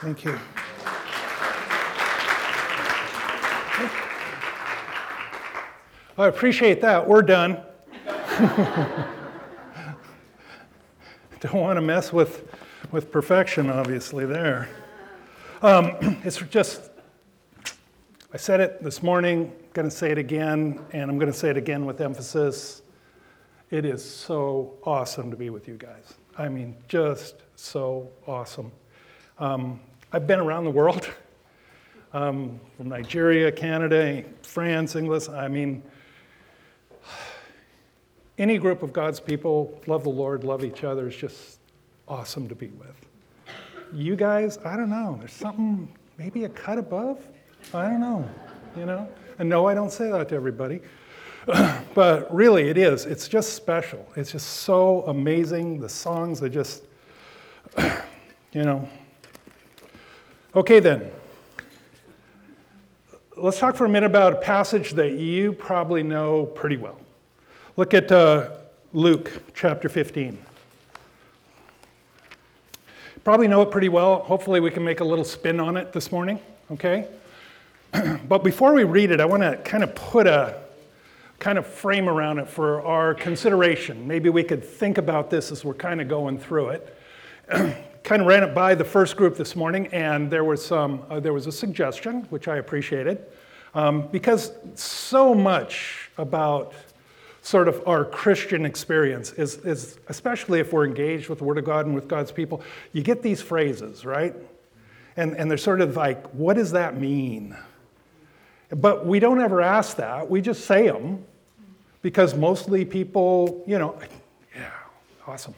Thank you. I appreciate that. We're done. Don't want to mess with, with perfection, obviously, there. Um, it's just, I said it this morning, going to say it again, and I'm going to say it again with emphasis. It is so awesome to be with you guys. I mean, just so awesome. Um, I've been around the world, um, from Nigeria, Canada, France, England. I mean, any group of God's people love the Lord, love each other is just awesome to be with. You guys, I don't know. There's something, maybe a cut above. I don't know. You know. And no, I don't say that to everybody. but really, it is. It's just special. It's just so amazing. The songs are just, you know. Okay, then. Let's talk for a minute about a passage that you probably know pretty well. Look at uh, Luke chapter 15. Probably know it pretty well. Hopefully, we can make a little spin on it this morning, okay? but before we read it, I want to kind of put a kind of frame around it for our consideration. Maybe we could think about this as we're kind of going through it. kind of ran it by the first group this morning, and there was some uh, there was a suggestion which I appreciated um, because so much about sort of our Christian experience is, is, especially if we're engaged with the Word of God and with God's people, you get these phrases, right? And, and they're sort of like, what does that mean? But we don't ever ask that. We just say them because mostly people, you know, yeah, awesome.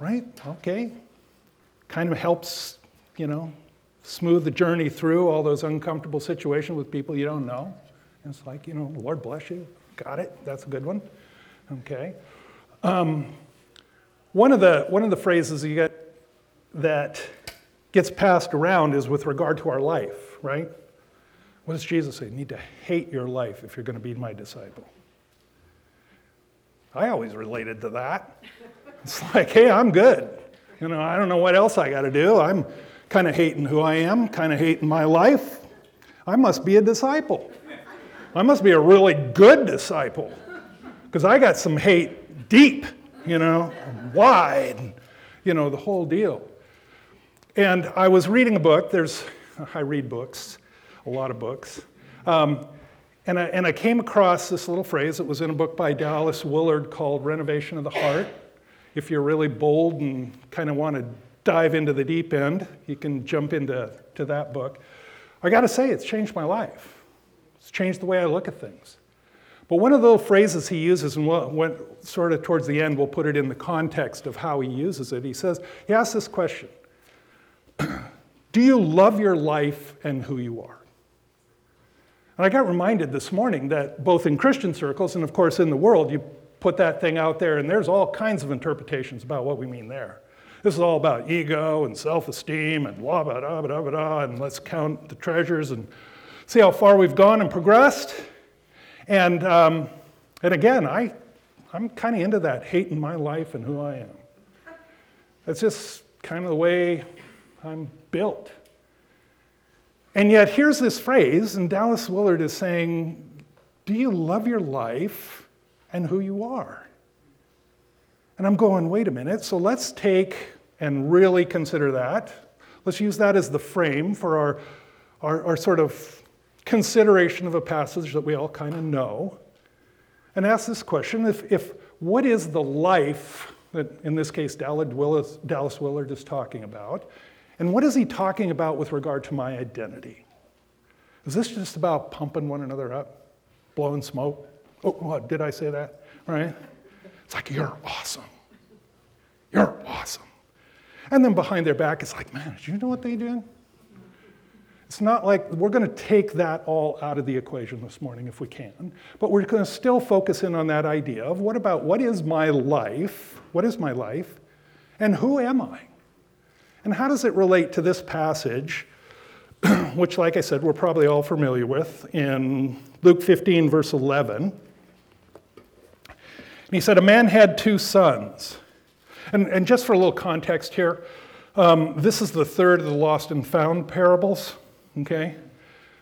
Right? Okay. Kind of helps, you know, smooth the journey through all those uncomfortable situations with people you don't know. it's like, you know, Lord bless you. Got it? That's a good one. Okay. Um, one, of the, one of the phrases you get that gets passed around is with regard to our life, right? What does Jesus say? You need to hate your life if you're going to be my disciple. I always related to that. It's like, hey, I'm good. You know, I don't know what else I got to do. I'm kind of hating who I am, kind of hating my life. I must be a disciple. I must be a really good disciple because I got some hate deep, you know, wide, you know, the whole deal. And I was reading a book. There's, I read books, a lot of books. Um, and, I, and I came across this little phrase. It was in a book by Dallas Willard called Renovation of the Heart. If you're really bold and kind of want to dive into the deep end, you can jump into to that book. I got to say, it's changed my life. It's changed the way I look at things. But one of the little phrases he uses, and when, sort of towards the end, we'll put it in the context of how he uses it. He says, he asks this question Do you love your life and who you are? And I got reminded this morning that both in Christian circles and, of course, in the world, you put that thing out there, and there's all kinds of interpretations about what we mean there. This is all about ego and self esteem and blah, blah, blah, blah, blah, blah, and let's count the treasures and see how far we've gone and progressed. And, um, and again, I, I'm kind of into that, hating my life and who I am. That's just kind of the way I'm built. And yet, here's this phrase, and Dallas Willard is saying, Do you love your life and who you are? And I'm going, wait a minute, so let's take and really consider that. Let's use that as the frame for our, our, our sort of consideration of a passage that we all kind of know and ask this question if, if what is the life that in this case Dallas Willard is talking about, and what is he talking about with regard to my identity? Is this just about pumping one another up, blowing smoke? Oh, what, did I say that? Right? It's like, you're awesome. You're awesome. And then behind their back, it's like, man, do you know what they did? It's not like we're going to take that all out of the equation this morning if we can, but we're going to still focus in on that idea of what about what is my life? What is my life? And who am I? And how does it relate to this passage, which, like I said, we're probably all familiar with in Luke 15, verse 11? And he said, A man had two sons. And, and just for a little context here, Um, this is the third of the lost and found parables. Okay?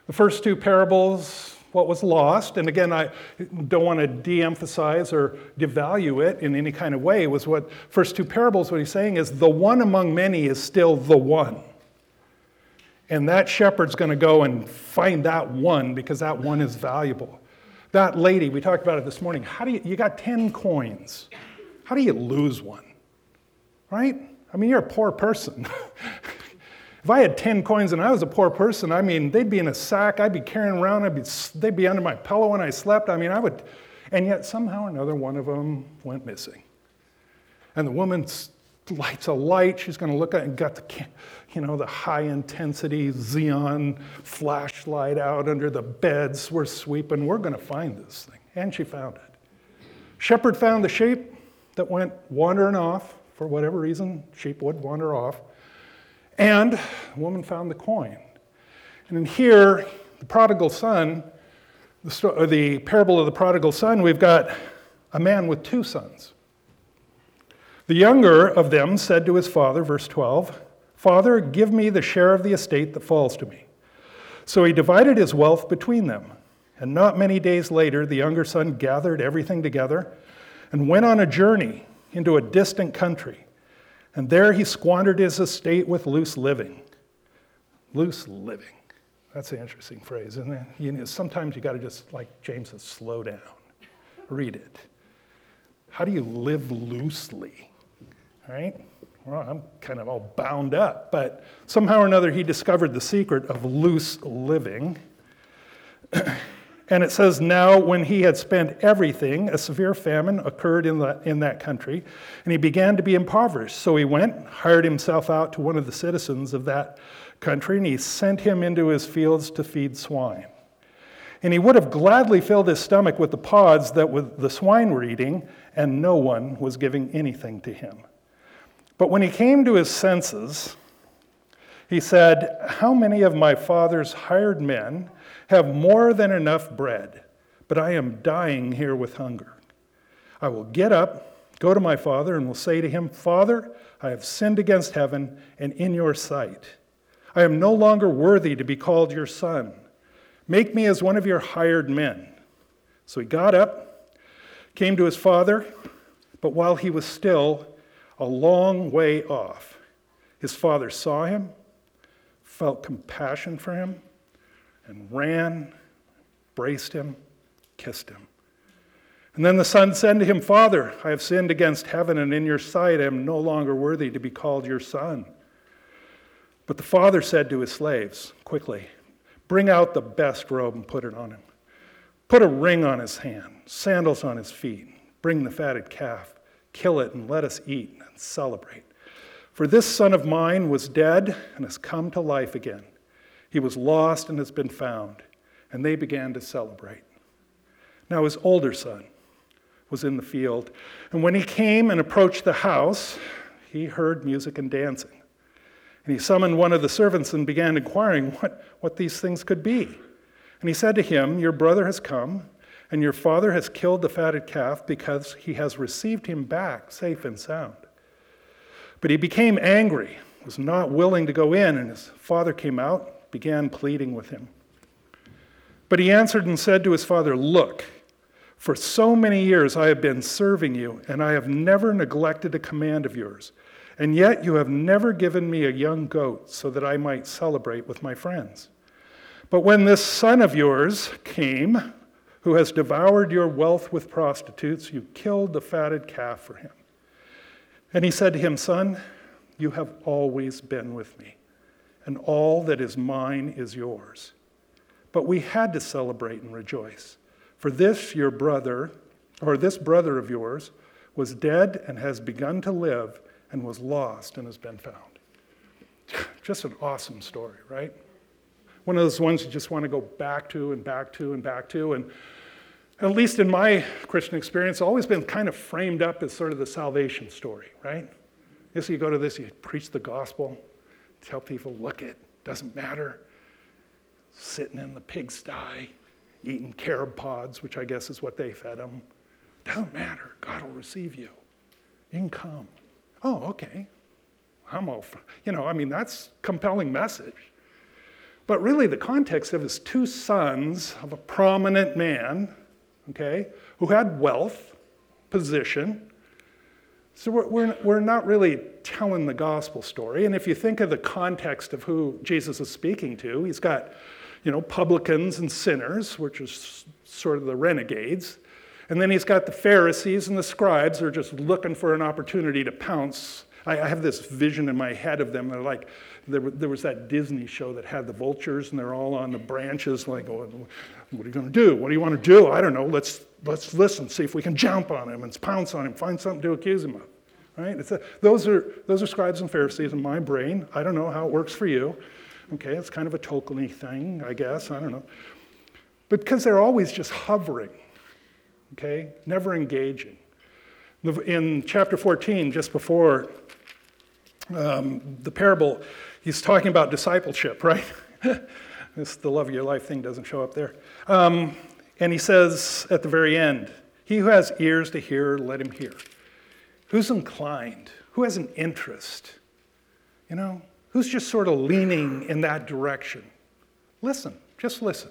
The first two parables, what was lost, and again, I don't want to de emphasize or devalue it in any kind of way, was what first two parables, what he's saying is the one among many is still the one. And that shepherd's going to go and find that one because that one is valuable. That lady, we talked about it this morning. How do you, you got 10 coins. How do you lose one? Right? I mean, you're a poor person. if I had 10 coins and I was a poor person, I mean, they'd be in a sack, I'd be carrying around, I'd be, they'd be under my pillow when I slept. I mean, I would, and yet somehow or another one of them went missing. And the woman lights a light. She's going to look at it and got the, you know, the high intensity xenon flashlight out under the beds. We're sweeping. We're going to find this thing. And she found it. Shepherd found the sheep that went wandering off for whatever reason. Sheep would wander off. And the woman found the coin. And in here, the prodigal son, the, story, the parable of the prodigal son, we've got a man with two sons. The younger of them said to his father, verse 12, Father, give me the share of the estate that falls to me. So he divided his wealth between them. And not many days later, the younger son gathered everything together and went on a journey into a distant country. And there he squandered his estate with loose living. Loose living. That's an interesting phrase, isn't it? You know, sometimes you got to just, like James says, slow down. Read it. How do you live loosely? right? Well, I'm kind of all bound up, but somehow or another he discovered the secret of loose living. and it says, Now, when he had spent everything, a severe famine occurred in, the, in that country, and he began to be impoverished. So he went, hired himself out to one of the citizens of that country, and he sent him into his fields to feed swine. And he would have gladly filled his stomach with the pods that the swine were eating, and no one was giving anything to him. But when he came to his senses, he said, How many of my father's hired men have more than enough bread, but I am dying here with hunger? I will get up, go to my father, and will say to him, Father, I have sinned against heaven and in your sight. I am no longer worthy to be called your son. Make me as one of your hired men. So he got up, came to his father, but while he was still a long way off. His father saw him, felt compassion for him, and ran, braced him, kissed him. And then the son said to him, Father, I have sinned against heaven, and in your sight I am no longer worthy to be called your son. But the father said to his slaves, Quickly, bring out the best robe and put it on him. Put a ring on his hand, sandals on his feet. Bring the fatted calf, kill it, and let us eat celebrate. For this son of mine was dead and has come to life again. He was lost and has been found. And they began to celebrate. Now his older son was in the field. And when he came and approached the house, he heard music and dancing. And he summoned one of the servants and began inquiring what, what these things could be. And he said to him, Your brother has come, and your father has killed the fatted calf because he has received him back safe and sound. But he became angry, was not willing to go in, and his father came out, began pleading with him. But he answered and said to his father, Look, for so many years I have been serving you, and I have never neglected a command of yours. And yet you have never given me a young goat so that I might celebrate with my friends. But when this son of yours came, who has devoured your wealth with prostitutes, you killed the fatted calf for him. And he said to him, Son, you have always been with me, and all that is mine is yours. But we had to celebrate and rejoice. For this, your brother, or this brother of yours, was dead and has begun to live, and was lost and has been found. Just an awesome story, right? One of those ones you just want to go back to and back to and back to. And at least in my Christian experience, always been kind of framed up as sort of the salvation story, right? Yes, you go to this, you preach the gospel, tell people, look, it doesn't matter. Sitting in the pigsty, eating carob pods, which I guess is what they fed them. Doesn't matter. God will receive you. You can come. Oh, okay. I'm all, you know, I mean, that's compelling message. But really, the context of his two sons of a prominent man, okay, who had wealth, position. So we're, we're, we're not really telling the gospel story. And if you think of the context of who Jesus is speaking to, he's got, you know, publicans and sinners, which is sort of the renegades. And then he's got the Pharisees and the scribes who are just looking for an opportunity to pounce. I, I have this vision in my head of them. They're like, there, there, was that Disney show that had the vultures, and they're all on the branches, like, oh, what are you going to do? What do you want to do? I don't know. Let's, let's listen, see if we can jump on him and pounce on him, find something to accuse him of. Right? A, those, are, those are scribes and Pharisees in my brain. I don't know how it works for you. Okay, it's kind of a Tolkien thing, I guess. I don't know. But because they're always just hovering, okay, never engaging. In chapter 14, just before um, the parable, he's talking about discipleship, right? this the love of your life thing doesn't show up there. Um, and he says at the very end, He who has ears to hear, let him hear. Who's inclined? Who has an interest? You know, who's just sort of leaning in that direction? Listen, just listen.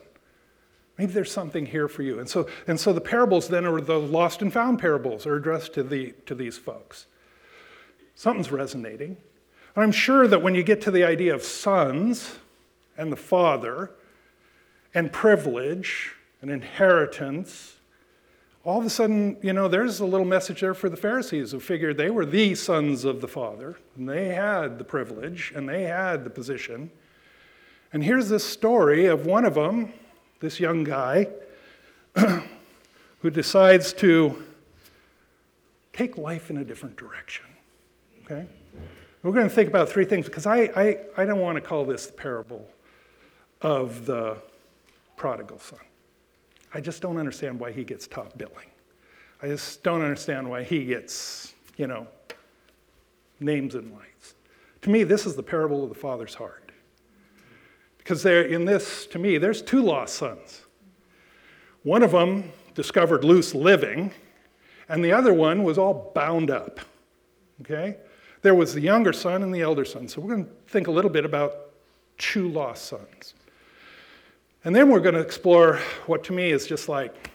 Maybe there's something here for you. And so, and so the parables then are the lost and found parables are addressed to, the, to these folks. Something's resonating. And I'm sure that when you get to the idea of sons and the father and privilege and inheritance, all of a sudden, you know, there's a little message there for the Pharisees who figured they were the sons of the Father, and they had the privilege, and they had the position. And here's this story of one of them this young guy who decides to take life in a different direction. Okay? We're going to think about three things because I, I, I don't want to call this the parable of the prodigal son. I just don't understand why he gets top billing. I just don't understand why he gets, you know, names and lights. To me, this is the parable of the father's heart. Because there, in this, to me, there's two lost sons. One of them discovered loose living, and the other one was all bound up. Okay? There was the younger son and the elder son. So we're going to think a little bit about two lost sons. And then we're going to explore what to me is just like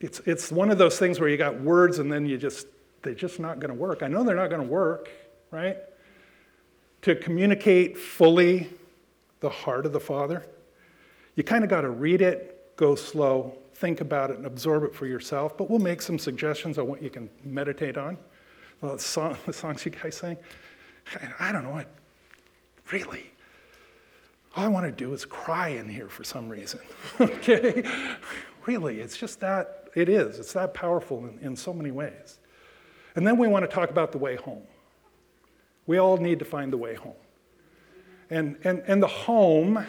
it's, it's one of those things where you got words and then you just, they're just not going to work. I know they're not going to work, right? to communicate fully the heart of the Father, you kind of got to read it, go slow, think about it, and absorb it for yourself. But we'll make some suggestions on what you can meditate on. Well, the, song, the songs you guys sing, I don't know what, really. All I want to do is cry in here for some reason. okay? Really, it's just that, it is. It's that powerful in, in so many ways. And then we want to talk about the way home. We all need to find the way home. And, and, and the home,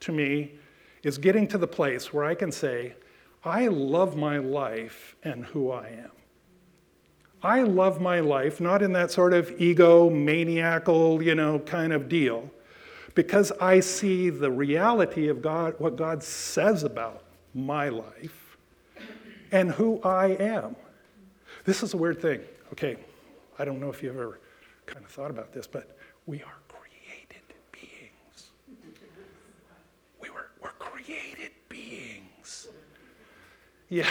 to me, is getting to the place where I can say, I love my life and who I am. I love my life, not in that sort of ego, maniacal, you know, kind of deal, because I see the reality of God, what God says about my life and who I am. This is a weird thing. Okay, I don't know if you've ever kind of thought about this, but we are created beings. We were, we're created beings. Yeah,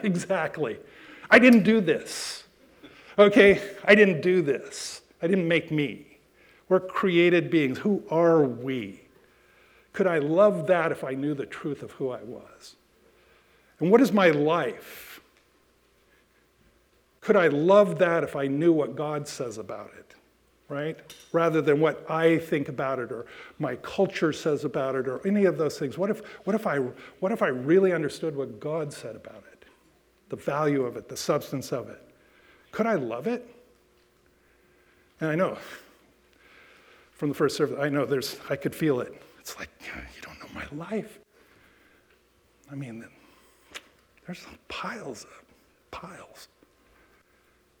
exactly. I didn't do this. Okay, I didn't do this. I didn't make me. We're created beings. Who are we? Could I love that if I knew the truth of who I was? And what is my life? Could I love that if I knew what God says about it, right? Rather than what I think about it or my culture says about it or any of those things. What if, what if, I, what if I really understood what God said about it? The value of it, the substance of it. Could I love it? And I know from the first service, I know there's, I could feel it. It's like, you don't know my life. I mean, there's piles of piles.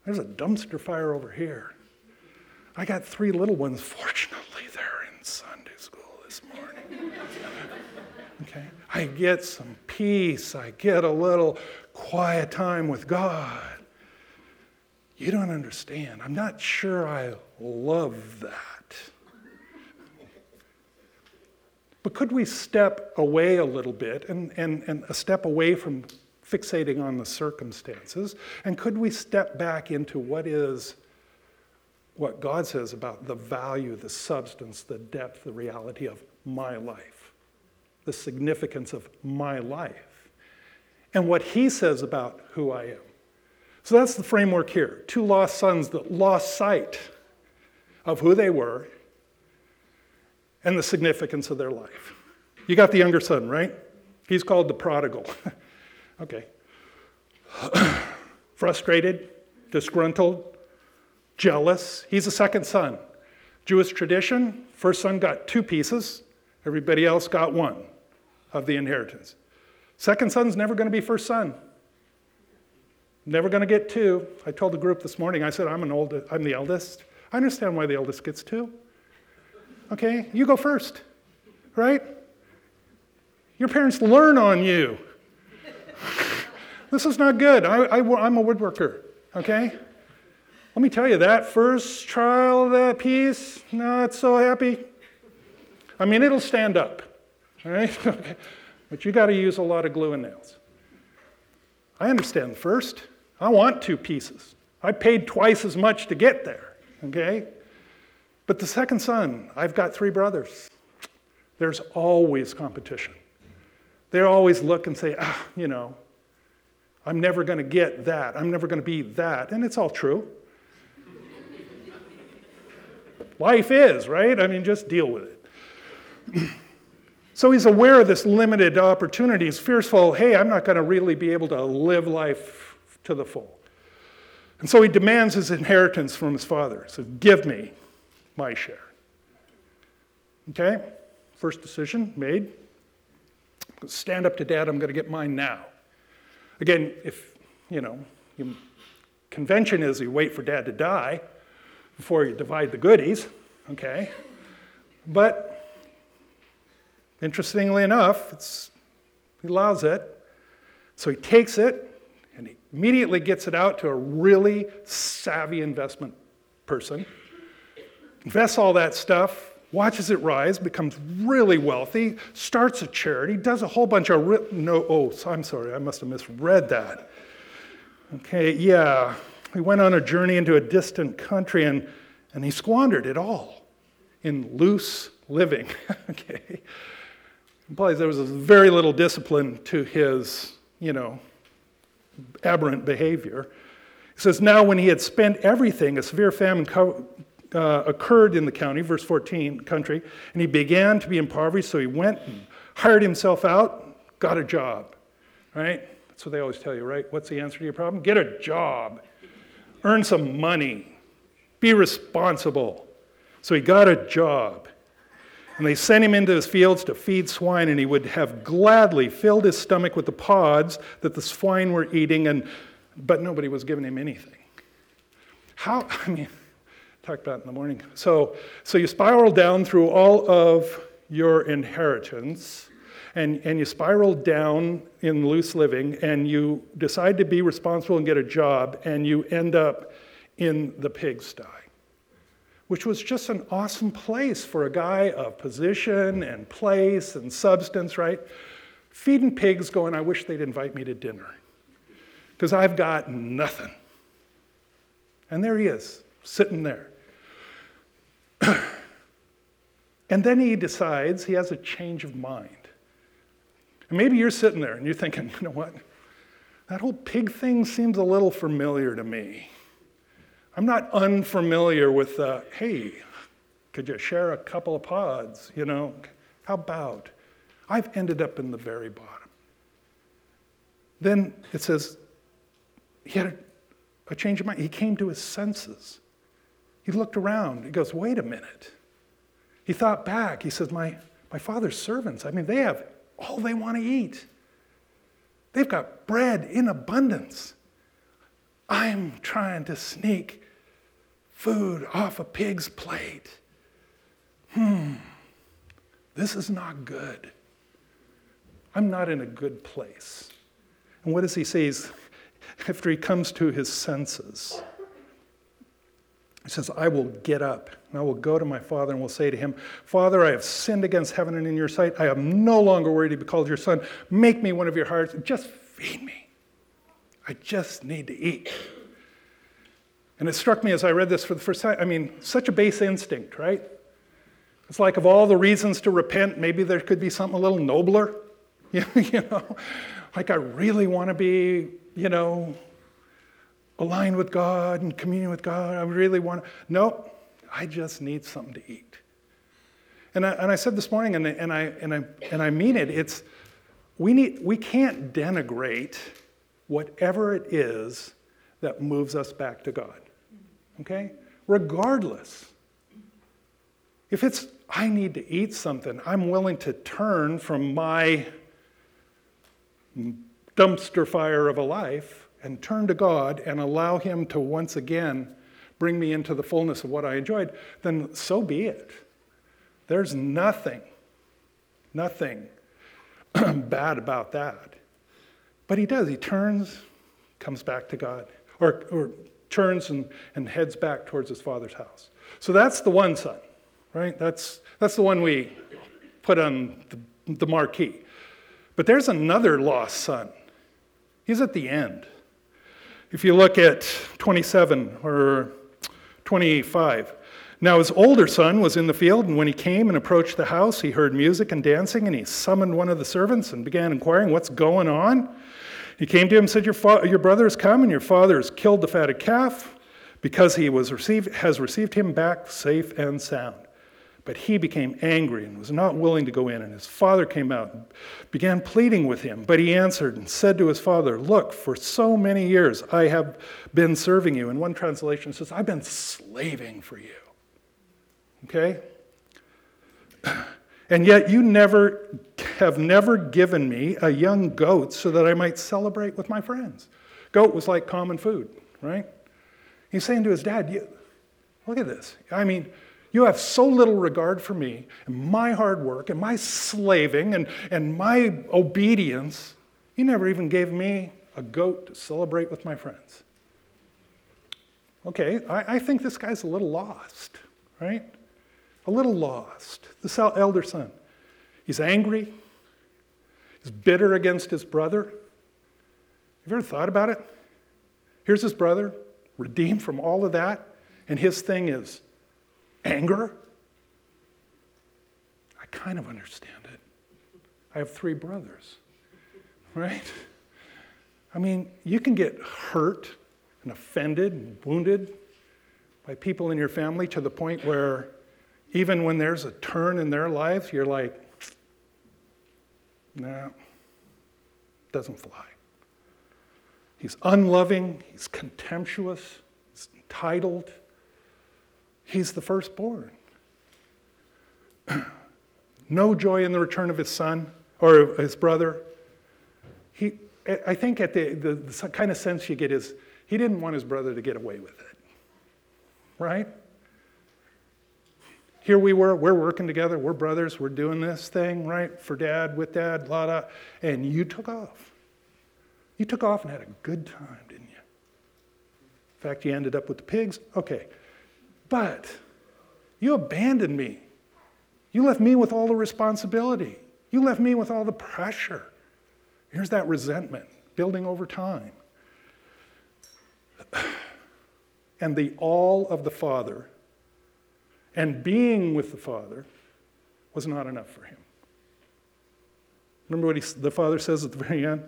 There's a dumpster fire over here. I got three little ones. Fortunately, they're in Sunday school this morning. okay? I get some peace. I get a little quiet time with God. You don't understand. I'm not sure I love that. But could we step away a little bit and, and, and a step away from fixating on the circumstances? And could we step back into what is what God says about the value, the substance, the depth, the reality of my life, the significance of my life, and what He says about who I am? So that's the framework here. Two lost sons that lost sight of who they were and the significance of their life. You got the younger son, right? He's called the prodigal. okay. Frustrated, disgruntled, jealous. He's a second son. Jewish tradition, first son got two pieces, everybody else got one of the inheritance. Second son's never going to be first son. Never going to get two. I told the group this morning, I said, I'm, an old, I'm the eldest. I understand why the eldest gets two. Okay, you go first, right? Your parents learn on you. this is not good. I, I, I'm a woodworker, okay? Let me tell you, that first trial of that piece, not so happy. I mean, it'll stand up, right? but you got to use a lot of glue and nails. I understand the first. I want two pieces. I paid twice as much to get there, okay? But the second son, I've got three brothers. There's always competition. They always look and say, ah, you know, I'm never going to get that. I'm never going to be that. And it's all true. Life is, right? I mean, just deal with it. so he's aware of this limited opportunity. He's fearful, hey, I'm not going to really be able to live life to the full. And so he demands his inheritance from his father. So Give me my share. Okay? First decision made. Stand up to dad, I'm going to get mine now. Again, if, you know, convention is you wait for dad to die before you divide the goodies, okay? But interestingly enough, he allows it. So he takes it, and he immediately gets it out to a really savvy investment person, invests all that stuff, watches it rise, becomes really wealthy, starts a charity, does a whole bunch of ri- no. Oh, I'm sorry, I must have misread that. Okay, yeah, he went on a journey into a distant country and and he squandered it all in loose living. okay, implies there was very little discipline to his, you know, aberrant behavior. He says, Now, when he had spent everything, a severe famine co- uh, occurred in the county, verse 14, country, and he began to be impoverished, so he went and hired himself out, got a job. Right? That's what they always tell you, right? What's the answer to your problem? Get a job, earn some money, be responsible. So he got a job. And they sent him into his fields to feed swine, and he would have gladly filled his stomach with the pods that the swine were eating, and, but nobody was giving him anything. How, I mean, talked about in the morning. So, so you spiral down through all of your inheritance, and, and you spiral down in loose living, and you decide to be responsible and get a job, and you end up in the pigsty which was just an awesome place for a guy of position and place and substance, right? Feeding pigs, going, I wish they'd invite me to dinner because I've got nothing. And there he is, sitting there. and then he decides he has a change of mind. And maybe you're sitting there and you're thinking, you know what? That whole pig thing seems a little familiar to me. I'm not unfamiliar with, the, hey, could you share a couple of pods? You know, how about? I've ended up in the very bottom. Then it says, he had a, a change of mind. He came to his senses. He looked around. He goes, wait a minute. He thought back. He says, my, my father's servants, I mean, they have all they want to eat. They've got bread in abundance. I'm trying to sneak food off a pig's plate. Hmm, this is not good. I'm not in a good place. And what does he say? He's, after he comes to his senses, He says, I will get up and I will go to my father and will say to him, Father, I have sinned against heaven and in your sight. I am no longer worthy to be called your son. Make me one of your hearts. Just feed me. I just need to eat. And it struck me as I read this for the first time. I mean, such a base instinct, right? It's like of all the reasons to repent, maybe there could be something a little nobler. you know, like I really want to be, you know, aligned with God and communion with God. I really want to. I just need something to eat. And I, and I said this morning, and, and, I, and, I, and I mean it, it's we, need, we can't denigrate whatever it is that moves us back to God. Okay? Regardless. If it's, I need to eat something, I'm willing to turn from my dumpster fire of a life and turn to God and allow Him to once again bring me into the fullness of what I enjoyed, then so be it. There's nothing, nothing bad about that. But He does. He turns, comes back to God, or, or turns and, and heads back towards his father's house. So that's the one son, right? That's, that's the one we put on the, the marquee. But there's another lost son. He's at the end. If you look at 27 or 25, now his older son was in the field, and when he came and approached the house, he heard music and dancing, and he summoned one of the servants and began inquiring, What's going on? He came to him and said, Your, fa- your brother has come, and your father has killed the fatted calf because he was received, has received him back safe and sound. But he became angry and was not willing to go in. And his father came out and began pleading with him. But he answered and said to his father, Look, for so many years I have been serving you. And one translation says, I've been slaving for you. Okay? And yet you never have never given me a young goat so that I might celebrate with my friends. Goat was like common food, right? He's saying to his dad, Look at this. I mean, you have so little regard for me and my hard work and my slaving and, and my obedience. You never even gave me a goat to celebrate with my friends. Okay, I, I think this guy's a little lost, right? A little lost. The elder son. He's angry. He's bitter against his brother. Have you ever thought about it? Here's his brother, redeemed from all of that, and his thing is anger. I kind of understand it. I have three brothers, right? I mean, you can get hurt and offended and wounded by people in your family to the point where even when there's a turn in their lives, you're like, no, doesn't fly. He's unloving, he's contemptuous, he's entitled. He's the firstborn. no joy in the return of his son or his brother. He, I think at the, the, the kind of sense you get is he didn't want his brother to get away with it. Right? Here we were, we're working together, we're brothers, we're doing this thing, right? For dad, with dad, blah, blah. And you took off. You took off and had a good time, didn't you? In fact, you ended up with the pigs. Okay. But you abandoned me. You left me with all the responsibility. You left me with all the pressure. Here's that resentment building over time. And the all of the Father and being with the Father was not enough for him. Remember what he, the Father says at the very end?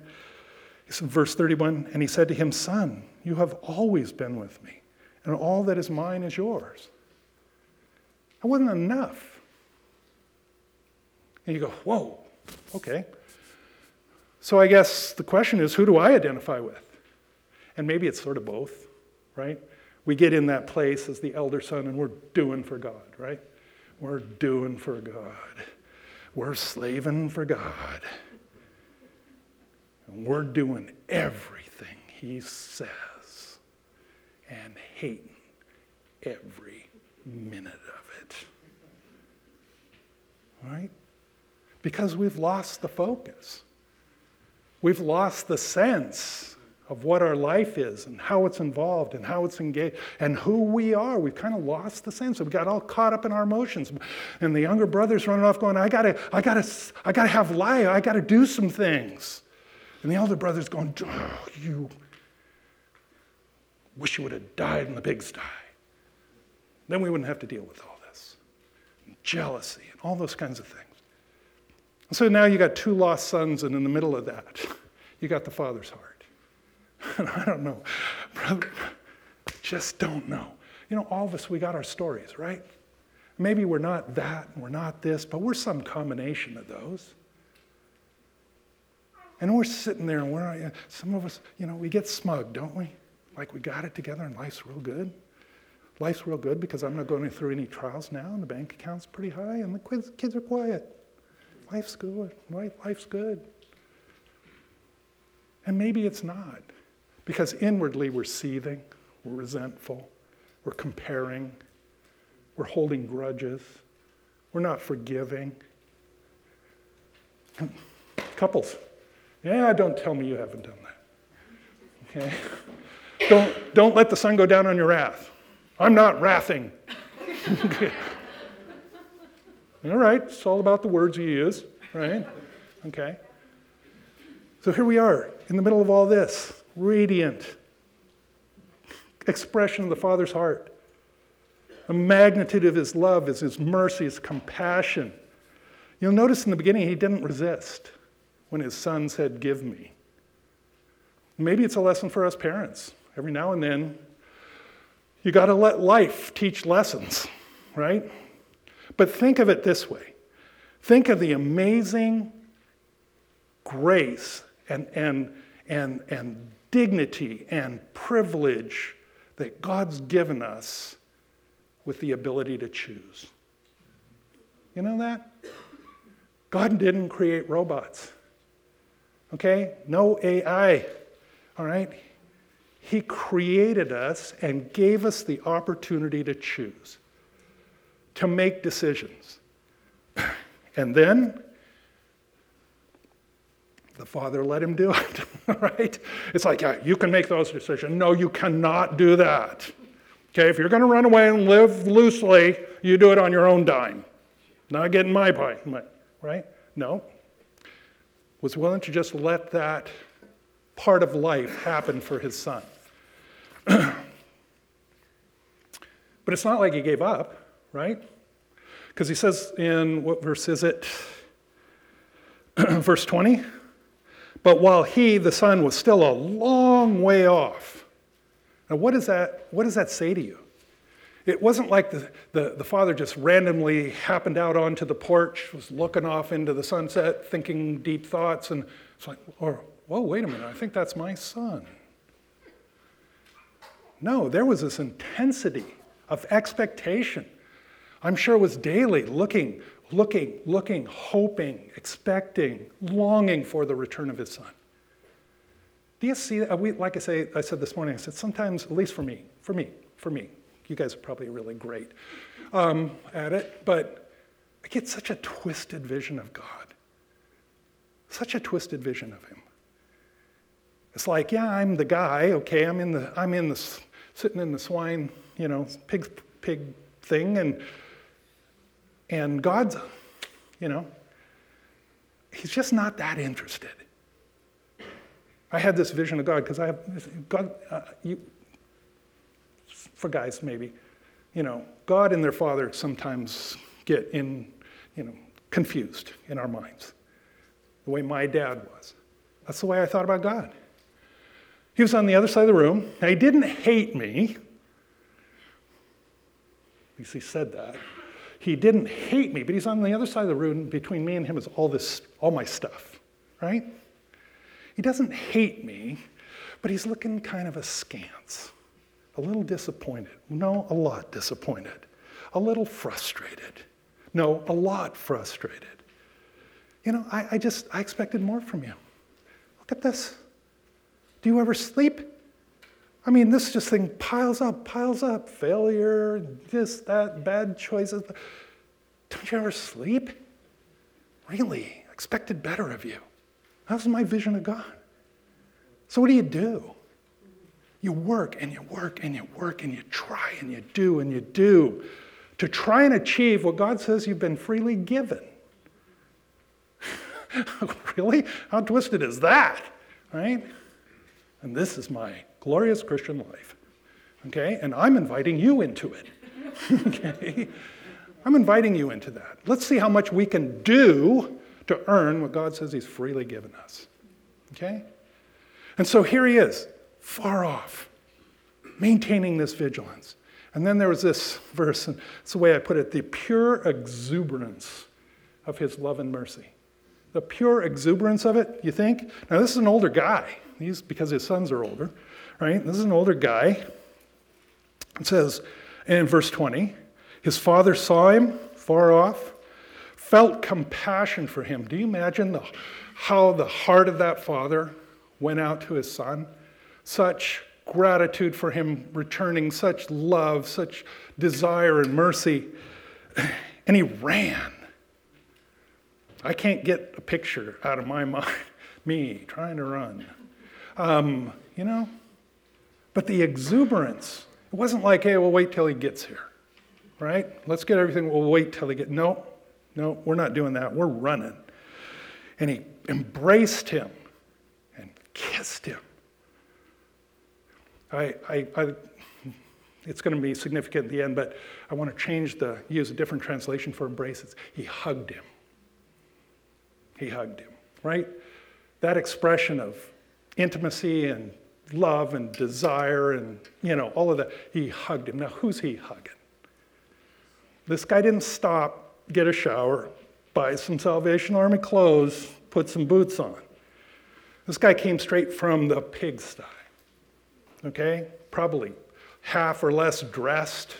He said, verse 31, and he said to him, Son, you have always been with me, and all that is mine is yours. That wasn't enough. And you go, Whoa, okay. So I guess the question is, who do I identify with? And maybe it's sort of both, right? we get in that place as the elder son and we're doing for God, right? We're doing for God. We're slaving for God. And we're doing everything he says and hating every minute of it. Right? Because we've lost the focus. We've lost the sense of what our life is and how it's involved and how it's engaged and who we are. We've kind of lost the sense. We've got all caught up in our emotions. And the younger brother's running off going, I gotta, I gotta, I gotta have life. I gotta do some things. And the elder brother's going, oh, you wish you would have died in the pigsty. Then we wouldn't have to deal with all this. And jealousy and all those kinds of things. And so now you got two lost sons, and in the middle of that, you got the father's heart. And I don't know, brother, just don't know. You know, all of us, we got our stories, right? Maybe we're not that, and we're not this, but we're some combination of those. And we're sitting there and we're, some of us, you know, we get smug, don't we? Like we got it together and life's real good. Life's real good because I'm not going through any trials now and the bank account's pretty high and the kids, kids are quiet. Life's good. Life, life's good. And maybe it's not. Because inwardly we're seething, we're resentful, we're comparing, we're holding grudges, we're not forgiving. Couples, yeah, don't tell me you haven't done that. Okay? Don't, don't let the sun go down on your wrath. I'm not wrathing. All right, it's all about the words you use, right? Okay. So here we are in the middle of all this radiant expression of the Father's heart. The magnitude of his love is his mercy, his compassion. You'll notice in the beginning he didn't resist when his son said, Give me. Maybe it's a lesson for us parents. Every now and then, you got to let life teach lessons, right? But think of it this way think of the amazing grace and, and, and, and dignity and privilege that God's given us with the ability to choose. You know that? God didn't create robots. Okay? No AI. All right? He created us and gave us the opportunity to choose, to make decisions. And then the father let him do it, right? It's like, yeah, you can make those decisions. No, you cannot do that. Okay, if you're going to run away and live loosely, you do it on your own dime. Not getting my pie, right? No. Was willing to just let that part of life happen for his son. but it's not like he gave up, right? Because he says in what verse is it? verse 20? But while he, the son, was still a long way off. Now, what, is that, what does that say to you? It wasn't like the, the, the, father just randomly happened out onto the porch, was looking off into the sunset, thinking deep thoughts, and it's like, or, whoa, wait a minute, I think that's my son. No, there was this intensity of expectation. I'm sure it was daily looking, looking, looking, hoping, expecting, longing for the return of his son. Do you see that? We, like I, say, I said this morning, I said sometimes, at least for me, for me, for me, you guys are probably really great um, at it, but I get such a twisted vision of God. Such a twisted vision of him. It's like, yeah, I'm the guy, okay, I'm in the, I'm in the, sitting in the swine, you know, pig, pig thing, and and God's, you know, He's just not that interested. I had this vision of God because I have, God, uh, you, for guys maybe, you know, God and their Father sometimes get in, you know, confused in our minds, the way my dad was. That's the way I thought about God. He was on the other side of the room. Now, he didn't hate me. At least he said that. He didn't hate me, but he's on the other side of the room. Between me and him is all this, all my stuff, right? He doesn't hate me, but he's looking kind of askance, a little disappointed. No, a lot disappointed, a little frustrated. No, a lot frustrated. You know, I, I just, I expected more from you. Look at this. Do you ever sleep? I mean, this just thing piles up, piles up. Failure, this, that, bad choices. Don't you ever sleep? Really? expected better of you. That was my vision of God. So what do you do? You work and you work and you work and you try and you do and you do to try and achieve what God says you've been freely given. really? How twisted is that? Right? And this is my glorious Christian life. Okay? And I'm inviting you into it. okay? I'm inviting you into that. Let's see how much we can do to earn what God says He's freely given us. Okay? And so here he is, far off, maintaining this vigilance. And then there was this verse, and it's the way I put it the pure exuberance of his love and mercy. The pure exuberance of it, you think? Now, this is an older guy. He's because his sons are older, right? This is an older guy. It says in verse 20, his father saw him far off, felt compassion for him. Do you imagine the, how the heart of that father went out to his son? Such gratitude for him returning, such love, such desire and mercy. And he ran. I can't get a picture out of my mind, me trying to run. Um, you know? But the exuberance, it wasn't like, hey, we'll wait till he gets here, right? Let's get everything, we'll wait till he gets. No, no, we're not doing that. We're running. And he embraced him and kissed him. I, I, I it's going to be significant at the end, but I want to change the, use a different translation for embraces. He hugged him. He hugged him, right? That expression of intimacy and love and desire and, you know, all of that. He hugged him. Now, who's he hugging? This guy didn't stop, get a shower, buy some Salvation Army clothes, put some boots on. This guy came straight from the pigsty, okay? Probably half or less dressed,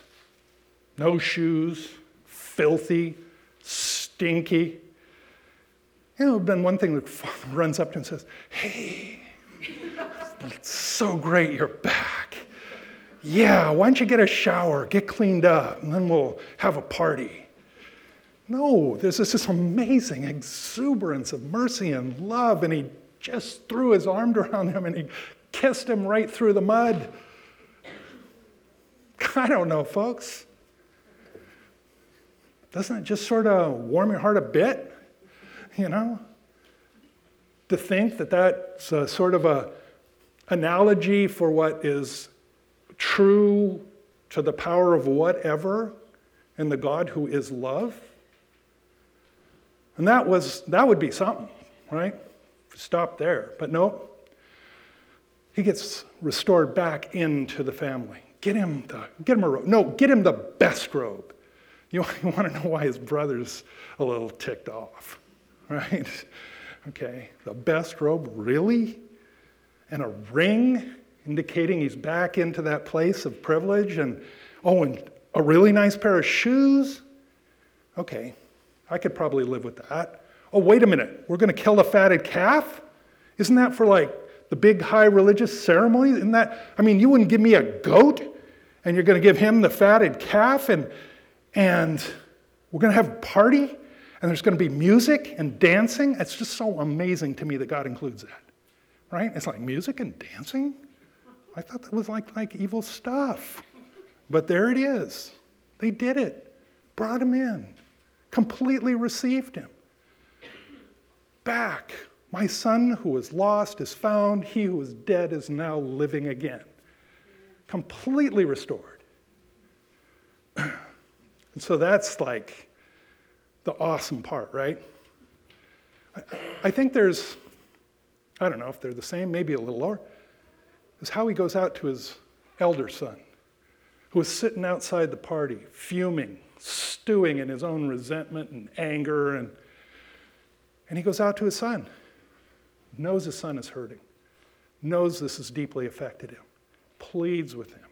no shoes, filthy, stinky. You know, have one thing that runs up to him and says, Hey, it's so great you're back. Yeah, why don't you get a shower, get cleaned up, and then we'll have a party. No, there's this, this amazing exuberance of mercy and love, and he just threw his arm around him and he kissed him right through the mud. I don't know, folks. Doesn't it just sort of warm your heart a bit? You know? To think that that's a sort of a analogy for what is true to the power of whatever and the God who is love. And that was that would be something, right? Stop there. But no. He gets restored back into the family. Get him the get him a robe. No, get him the best robe. You, you want to know why his brother's a little ticked off, right? Okay, the best robe, really? And a ring indicating he's back into that place of privilege, and oh, and a really nice pair of shoes? Okay, I could probably live with that. Oh, wait a minute, we're going to kill a fatted calf? Isn't that for like the big high religious ceremony? Isn't that, I mean, you wouldn't give me a goat and you're going to give him the fatted calf and, and we're going to have a party and there's going to be music and dancing. It's just so amazing to me that God includes that, right? It's like music and dancing. I thought that was like, like evil stuff. But there it is. They did it, brought him in completely received him. Back. My son who was lost is found. He who was dead is now living again. Completely restored. and so that's like the awesome part, right? I think there's, I don't know if they're the same, maybe a little lower, is how he goes out to his elder son, who is sitting outside the party, fuming, stewing in his own resentment and anger. And, and he goes out to his son, knows his son is hurting, knows this has deeply affected him, pleads with him.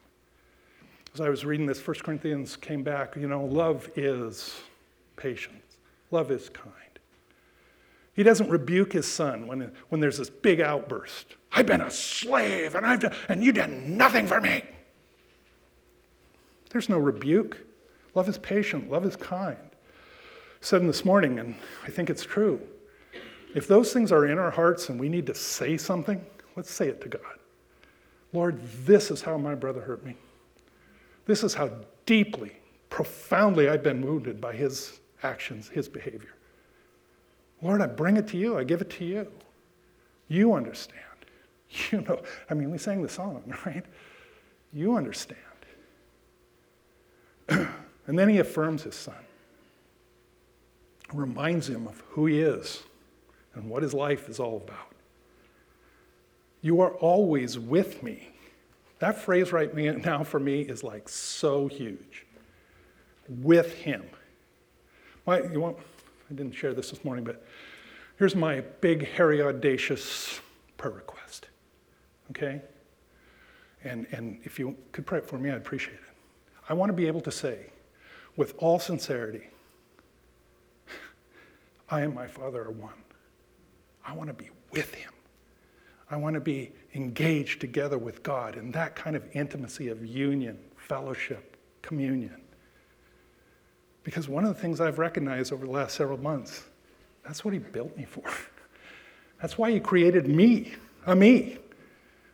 As I was reading this, 1 Corinthians came back, you know, love is patience, love is kind. He doesn't rebuke his son when, when there's this big outburst. I've been a slave and, I've done, and you did nothing for me. There's no rebuke. Love is patient, love is kind. I said this morning, and I think it's true. If those things are in our hearts and we need to say something, let's say it to God. Lord, this is how my brother hurt me. This is how deeply, profoundly I've been wounded by his actions, his behavior. Lord, I bring it to you. I give it to you. You understand. You know, I mean, we sang the song, right? You understand. and then he affirms his son, reminds him of who he is and what his life is all about. You are always with me. That phrase right now for me is like so huge. With him. You want, I didn't share this this morning, but here's my big, hairy, audacious prayer request. Okay? And, and if you could pray it for me, I'd appreciate it. I want to be able to say, with all sincerity, I and my Father are one. I want to be with Him. I want to be engaged together with God in that kind of intimacy of union, fellowship, communion. Because one of the things I've recognized over the last several months, that's what He built me for. That's why He created me, a me.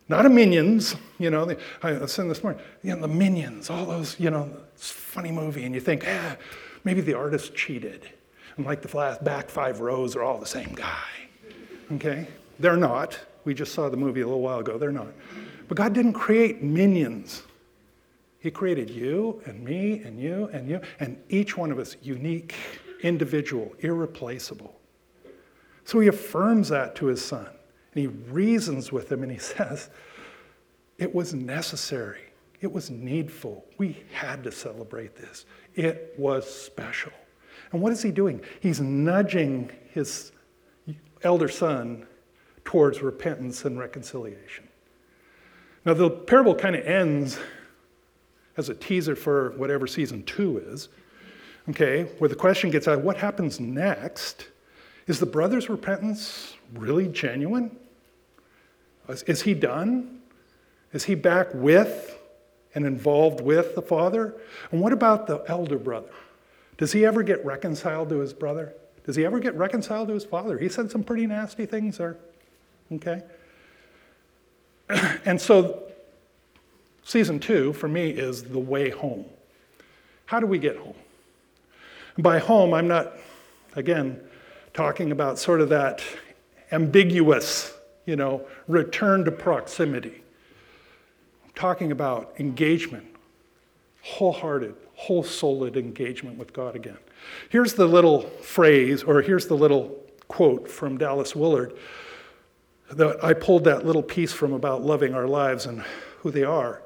Not a minions, you know. The, I was saying this morning, you know, the minions, all those, you know, funny movie, and you think, ah, maybe the artist cheated. And like the last back five rows are all the same guy. Okay? They're not. We just saw the movie a little while ago. They're not. But God didn't create minions. He created you and me and you and you, and each one of us unique, individual, irreplaceable. So he affirms that to his son. And he reasons with him and he says, It was necessary. It was needful. We had to celebrate this. It was special. And what is he doing? He's nudging his elder son towards repentance and reconciliation. Now, the parable kind of ends as a teaser for whatever season two is, okay, where the question gets out what happens next? Is the brother's repentance really genuine? Is, is he done? Is he back with and involved with the father? And what about the elder brother? Does he ever get reconciled to his brother? Does he ever get reconciled to his father? He said some pretty nasty things there. Okay? And so, season two for me is the way home. How do we get home? by home, I'm not, again, talking about sort of that ambiguous you know, return to proximity. I'm talking about engagement, wholehearted, whole souled engagement with God again. Here's the little phrase, or here's the little quote from Dallas Willard. That I pulled that little piece from about loving our lives and who they are.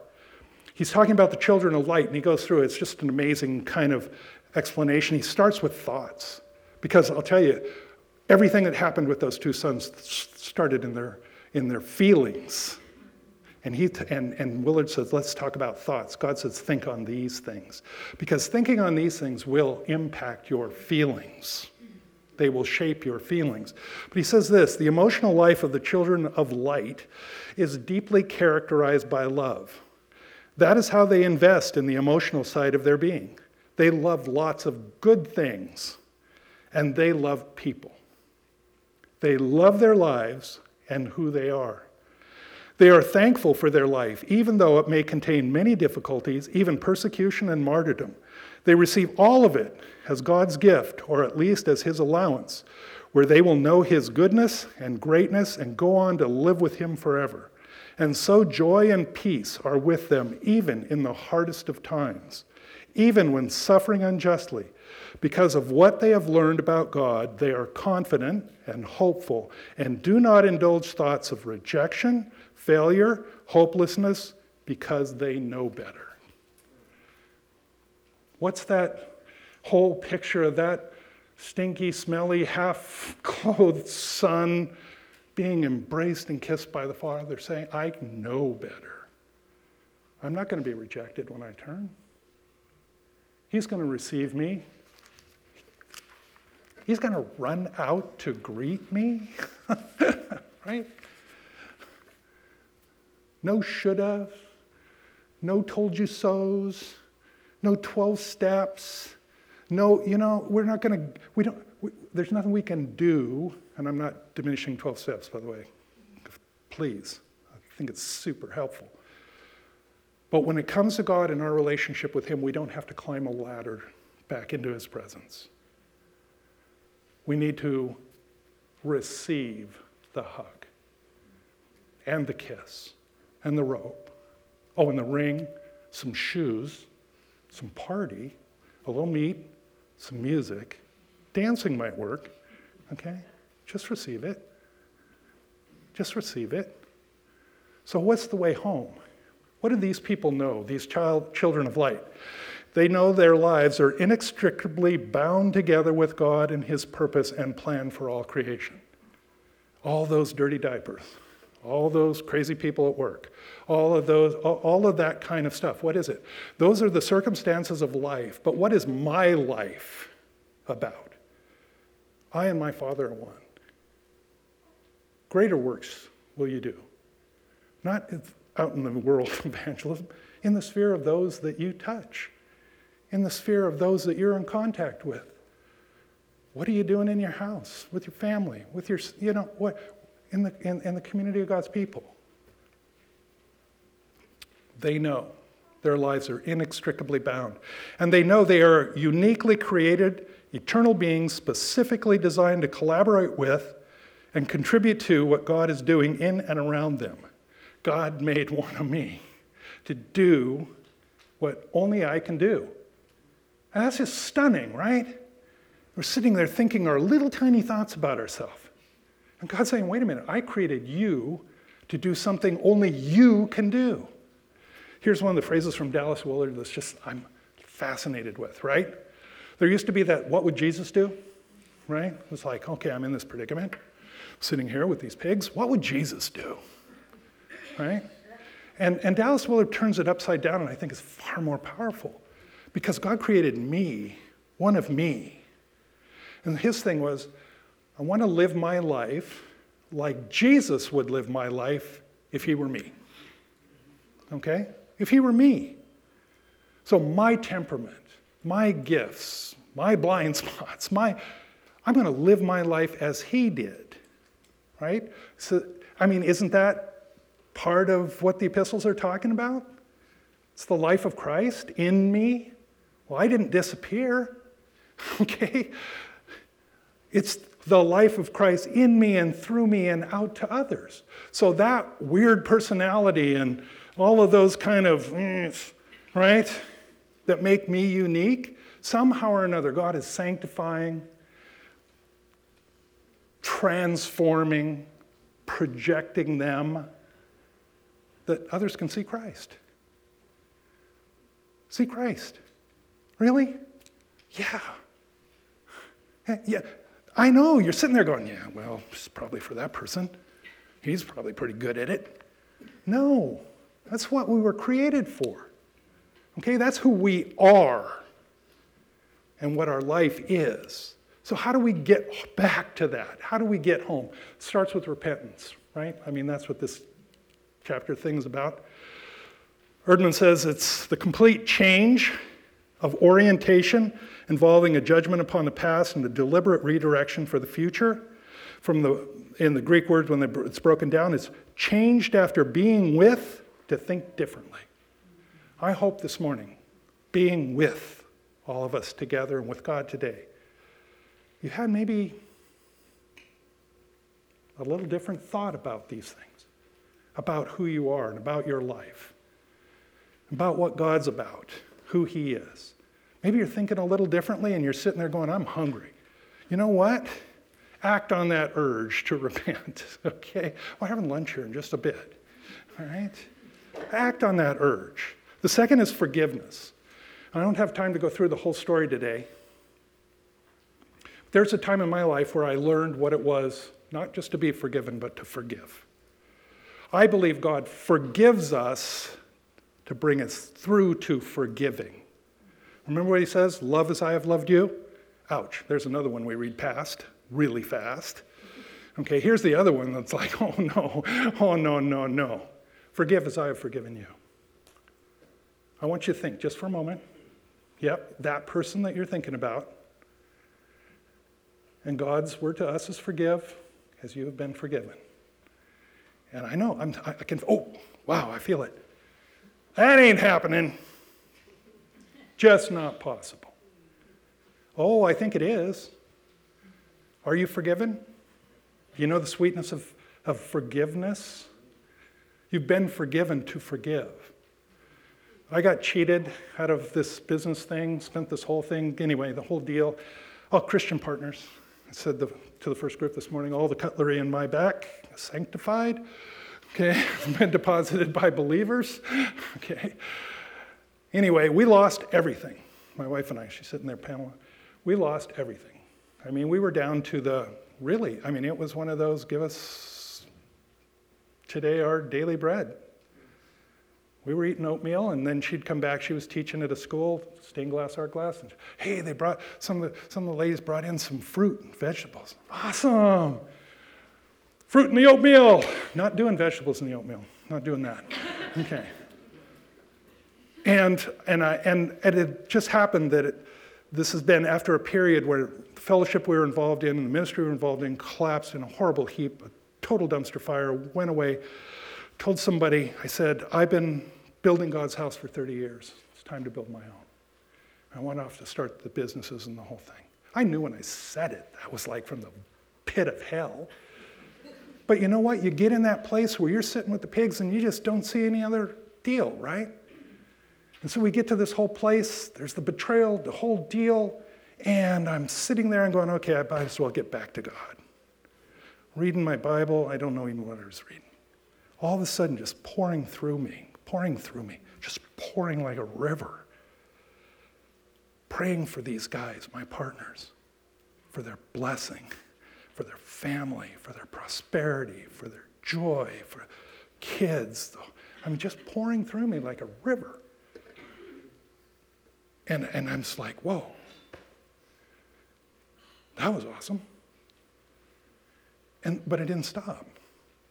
He's talking about the children of light, and he goes through it. It's just an amazing kind of explanation. He starts with thoughts. Because I'll tell you, everything that happened with those two sons started in their, in their feelings. And, he, and, and Willard says, let's talk about thoughts. God says, think on these things. Because thinking on these things will impact your feelings. They will shape your feelings. But he says this the emotional life of the children of light is deeply characterized by love. That is how they invest in the emotional side of their being. They love lots of good things, and they love people. They love their lives and who they are. They are thankful for their life, even though it may contain many difficulties, even persecution and martyrdom. They receive all of it as God's gift, or at least as His allowance, where they will know His goodness and greatness and go on to live with Him forever. And so joy and peace are with them even in the hardest of times, even when suffering unjustly. Because of what they have learned about God, they are confident and hopeful and do not indulge thoughts of rejection, failure, hopelessness, because they know better. What's that whole picture of that stinky, smelly, half clothed son being embraced and kissed by the Father, saying, I know better. I'm not going to be rejected when I turn. He's going to receive me He's going to run out to greet me? right? No should have, no told you so's, no 12 steps, no, you know, we're not going to, we don't, we, there's nothing we can do, and I'm not diminishing 12 steps, by the way. Please, I think it's super helpful. But when it comes to God and our relationship with Him, we don't have to climb a ladder back into His presence. We need to receive the hug and the kiss and the rope. Oh, and the ring, some shoes, some party, a little meat, some music. Dancing might work, okay? Just receive it. Just receive it. So, what's the way home? What do these people know, these child, children of light? They know their lives are inextricably bound together with God and His purpose and plan for all creation. All those dirty diapers, all those crazy people at work, all of those, all of that kind of stuff. What is it? Those are the circumstances of life. But what is my life about? I and my Father are one. Greater works will you do. Not out in the world of evangelism, in the sphere of those that you touch, in the sphere of those that you're in contact with. What are you doing in your house, with your family, with your, you know, what, in the, in, in the community of God's people? They know their lives are inextricably bound. And they know they are uniquely created, eternal beings specifically designed to collaborate with and contribute to what God is doing in and around them. God made one of me to do what only I can do. And that's just stunning, right? We're sitting there thinking our little tiny thoughts about ourselves. And God's saying, wait a minute, I created you to do something only you can do. Here's one of the phrases from Dallas Willard that's just I'm fascinated with, right? There used to be that, what would Jesus do? Right? It's like, okay, I'm in this predicament, sitting here with these pigs. What would Jesus do? right? And, and Dallas Willard turns it upside down, and I think it's far more powerful because God created me, one of me. And his thing was, I want to live my life like Jesus would live my life if he were me. Okay? If he were me. So my temperament, my gifts, my blind spots, my I'm going to live my life as he did. Right? So I mean, isn't that part of what the epistles are talking about? It's the life of Christ in me. Well, I didn't disappear, okay? It's the life of Christ in me and through me and out to others. So that weird personality and all of those kind of, mm, right, that make me unique, somehow or another, God is sanctifying, transforming, projecting them that others can see Christ. See Christ. Really? Yeah. Yeah. I know. You're sitting there going, yeah, well, it's probably for that person. He's probably pretty good at it. No. That's what we were created for. Okay? That's who we are and what our life is. So, how do we get back to that? How do we get home? It starts with repentance, right? I mean, that's what this chapter things about. Erdman says it's the complete change of orientation involving a judgment upon the past and a deliberate redirection for the future. From the, in the Greek word, when it's broken down, it's changed after being with to think differently. I hope this morning, being with all of us together and with God today, you had maybe a little different thought about these things about who you are and about your life, about what God's about, who He is. Maybe you're thinking a little differently and you're sitting there going, I'm hungry. You know what? Act on that urge to repent, okay? We're having lunch here in just a bit, all right? Act on that urge. The second is forgiveness. I don't have time to go through the whole story today. There's a time in my life where I learned what it was not just to be forgiven, but to forgive. I believe God forgives us to bring us through to forgiving. Remember what he says? Love as I have loved you? Ouch, there's another one we read past really fast. Okay, here's the other one that's like, oh no, oh no, no, no. Forgive as I have forgiven you. I want you to think just for a moment. Yep, that person that you're thinking about. And God's word to us is forgive as you have been forgiven. And I know, I'm, I can, oh, wow, I feel it. That ain't happening. Just not possible. Oh, I think it is. Are you forgiven? You know the sweetness of, of forgiveness? You've been forgiven to forgive. I got cheated out of this business thing, spent this whole thing, anyway, the whole deal. All Christian partners. Said the, to the first group this morning, all the cutlery in my back, sanctified, okay, been deposited by believers, okay. Anyway, we lost everything. My wife and I, she's sitting there, Pamela, we lost everything. I mean, we were down to the, really, I mean, it was one of those give us today our daily bread. We were eating oatmeal, and then she'd come back. She was teaching at a school, stained glass, art glass. And hey, they brought some of the, some of the ladies brought in some fruit and vegetables. Awesome. Fruit in the oatmeal. Not doing vegetables in the oatmeal. Not doing that. Okay. And, and, I, and, and it just happened that it, this has been after a period where the fellowship we were involved in and the ministry we were involved in collapsed in a horrible heap, a total dumpster fire, went away. Told somebody, I said, I've been building God's house for 30 years. It's time to build my own. I went off to start the businesses and the whole thing. I knew when I said it, that was like from the pit of hell. But you know what? You get in that place where you're sitting with the pigs and you just don't see any other deal, right? And so we get to this whole place, there's the betrayal, the whole deal, and I'm sitting there and going, okay, I might as well get back to God. Reading my Bible, I don't know even what I was reading. All of a sudden, just pouring through me, pouring through me, just pouring like a river. Praying for these guys, my partners, for their blessing, for their family, for their prosperity, for their joy, for kids. I mean, just pouring through me like a river. And, and I'm just like, whoa, that was awesome. And, but it didn't stop.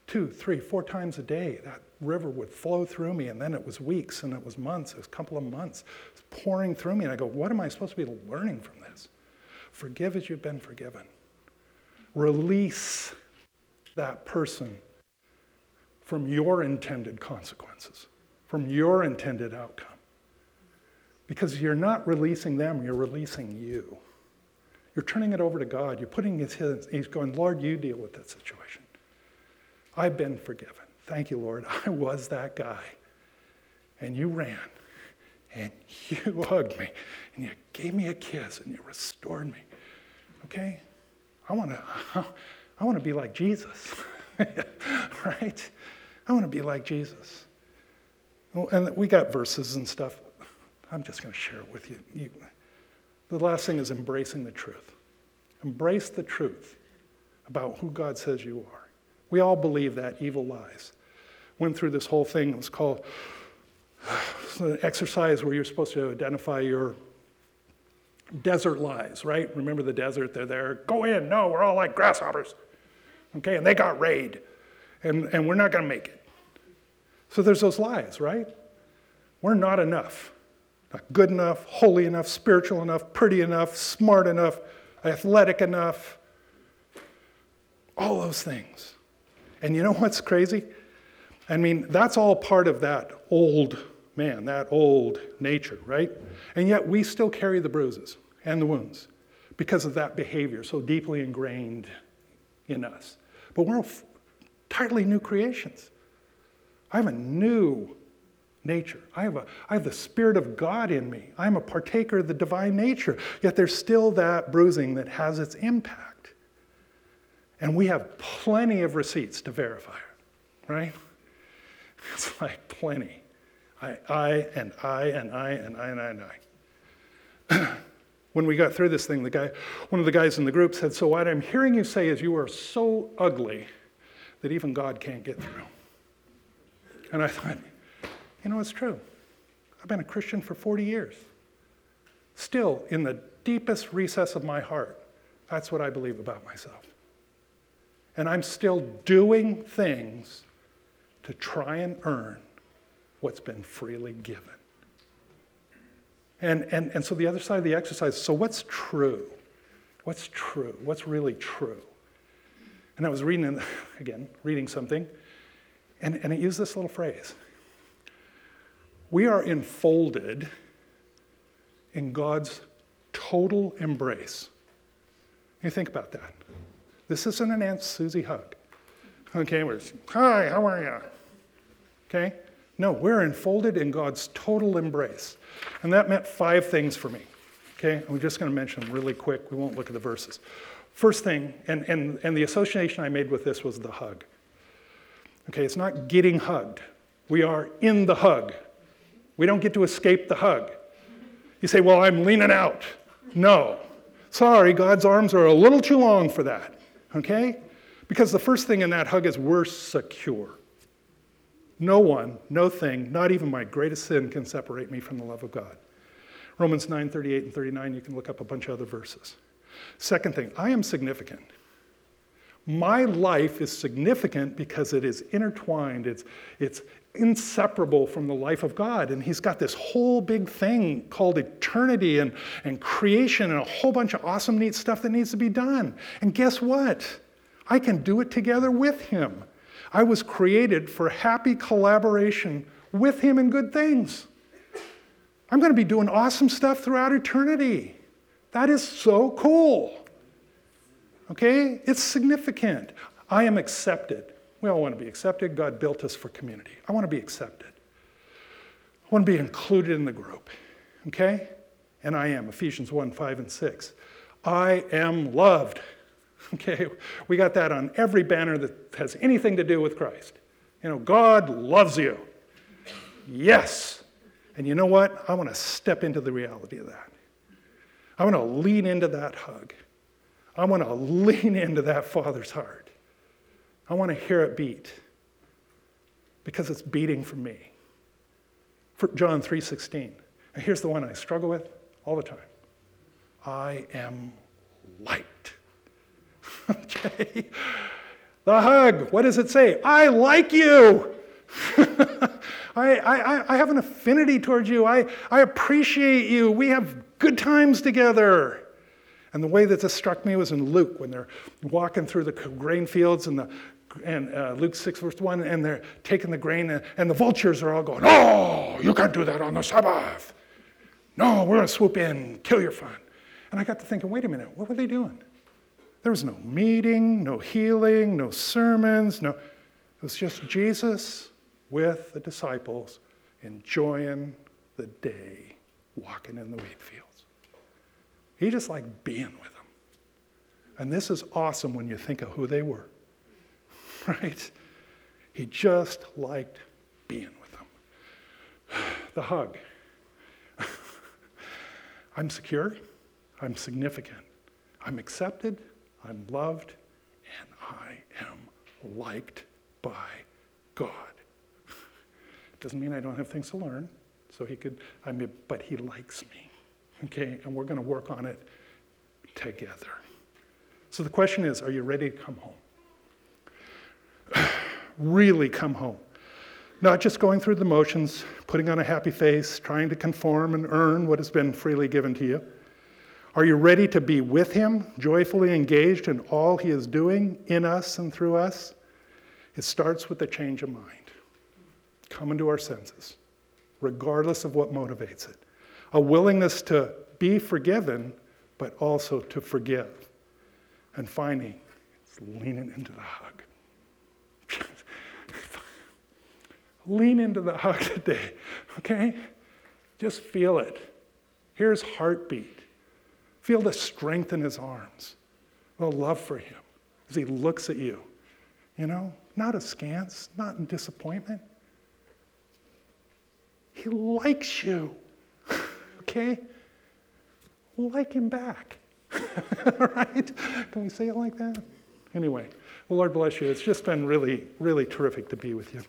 Two, three, four times a day, that river would flow through me, and then it was weeks, and it was months, it was a couple of months, pouring through me. And I go, what am I supposed to be learning from this? Forgive as you've been forgiven. Release that person from your intended consequences, from your intended outcome. Because you're not releasing them, you're releasing you. You're turning it over to God. You're putting his, his he's going, Lord, you deal with that situation. I've been forgiven. Thank you, Lord. I was that guy. And you ran and you hugged me and you gave me a kiss and you restored me. Okay? I want to I want to be like Jesus. right? I want to be like Jesus. And we got verses and stuff. I'm just going to share it with you. you. The last thing is embracing the truth. Embrace the truth about who God says you are. We all believe that evil lies. Went through this whole thing. It was called an exercise where you're supposed to identify your desert lies, right? Remember the desert? They're there. Go in. No, we're all like grasshoppers. Okay, and they got raid, and, and we're not going to make it. So there's those lies, right? We're not enough. Not good enough, holy enough, spiritual enough, pretty enough, smart enough, athletic enough. All those things. And you know what's crazy? I mean, that's all part of that old man, that old nature, right? And yet we still carry the bruises and the wounds because of that behavior so deeply ingrained in us. But we're entirely new creations. I have a new nature. I have, a, I have the Spirit of God in me. I'm a partaker of the divine nature. Yet there's still that bruising that has its impact. And we have plenty of receipts to verify it, right? It's like plenty. I, I, and I, and I, and I, and I, and I. when we got through this thing, the guy, one of the guys in the group said, So what I'm hearing you say is you are so ugly that even God can't get through. And I thought, you know, it's true. I've been a Christian for 40 years. Still, in the deepest recess of my heart, that's what I believe about myself. And I'm still doing things to try and earn what's been freely given. And, and, and so the other side of the exercise so, what's true? What's true? What's really true? And I was reading, again, reading something, and, and it used this little phrase We are enfolded in God's total embrace. You think about that. This isn't an Aunt Susie hug. Okay, we're, hi, how are you? Okay? No, we're enfolded in God's total embrace. And that meant five things for me. Okay? I'm just going to mention them really quick. We won't look at the verses. First thing, and, and, and the association I made with this was the hug. Okay, it's not getting hugged. We are in the hug. We don't get to escape the hug. You say, well, I'm leaning out. No. Sorry, God's arms are a little too long for that. Okay? Because the first thing in that hug is we're secure. No one, no thing, not even my greatest sin can separate me from the love of God. Romans 9 38 and 39, you can look up a bunch of other verses. Second thing, I am significant. My life is significant because it is intertwined, it's, it's inseparable from the life of God. And He's got this whole big thing called eternity and, and creation and a whole bunch of awesome, neat stuff that needs to be done. And guess what? I can do it together with Him. I was created for happy collaboration with Him in good things. I'm going to be doing awesome stuff throughout eternity. That is so cool. Okay? It's significant. I am accepted. We all want to be accepted. God built us for community. I want to be accepted. I want to be included in the group. Okay? And I am. Ephesians 1 5 and 6. I am loved. Okay? We got that on every banner that has anything to do with Christ. You know, God loves you. Yes. And you know what? I want to step into the reality of that. I want to lean into that hug. I want to lean into that Father's heart. I want to hear it beat because it's beating for me. For John 3:16. And here's the one I struggle with all the time. I am light. okay. The hug, what does it say? I like you. I, I, I have an affinity towards you. I, I appreciate you. We have good times together. And the way that this struck me was in Luke when they're walking through the grain fields and the and uh, Luke 6, verse 1, and they're taking the grain, and, and the vultures are all going, Oh, you can't do that on the Sabbath. No, we're going to swoop in, kill your fun. And I got to thinking, wait a minute, what were they doing? There was no meeting, no healing, no sermons, no. It was just Jesus with the disciples enjoying the day walking in the wheat fields. He just liked being with them. And this is awesome when you think of who they were, right? He just liked being with them. The hug. I'm secure, I'm significant, I'm accepted, I'm loved, and I am liked by God. Doesn't mean I don't have things to learn. So he could, I mean, but he likes me. Okay, and we're going to work on it together. So the question is are you ready to come home? really come home. Not just going through the motions, putting on a happy face, trying to conform and earn what has been freely given to you. Are you ready to be with Him, joyfully engaged in all He is doing in us and through us? It starts with a change of mind, coming to our senses, regardless of what motivates it a willingness to be forgiven, but also to forgive. And finally, it's leaning into the hug. Lean into the hug today, okay? Just feel it. Here's heartbeat. Feel the strength in his arms, the love for him as he looks at you. You know, not askance, not in disappointment. He likes you okay? Like him back. right? Can we say it like that? Anyway, Lord bless you. It's just been really, really terrific to be with you.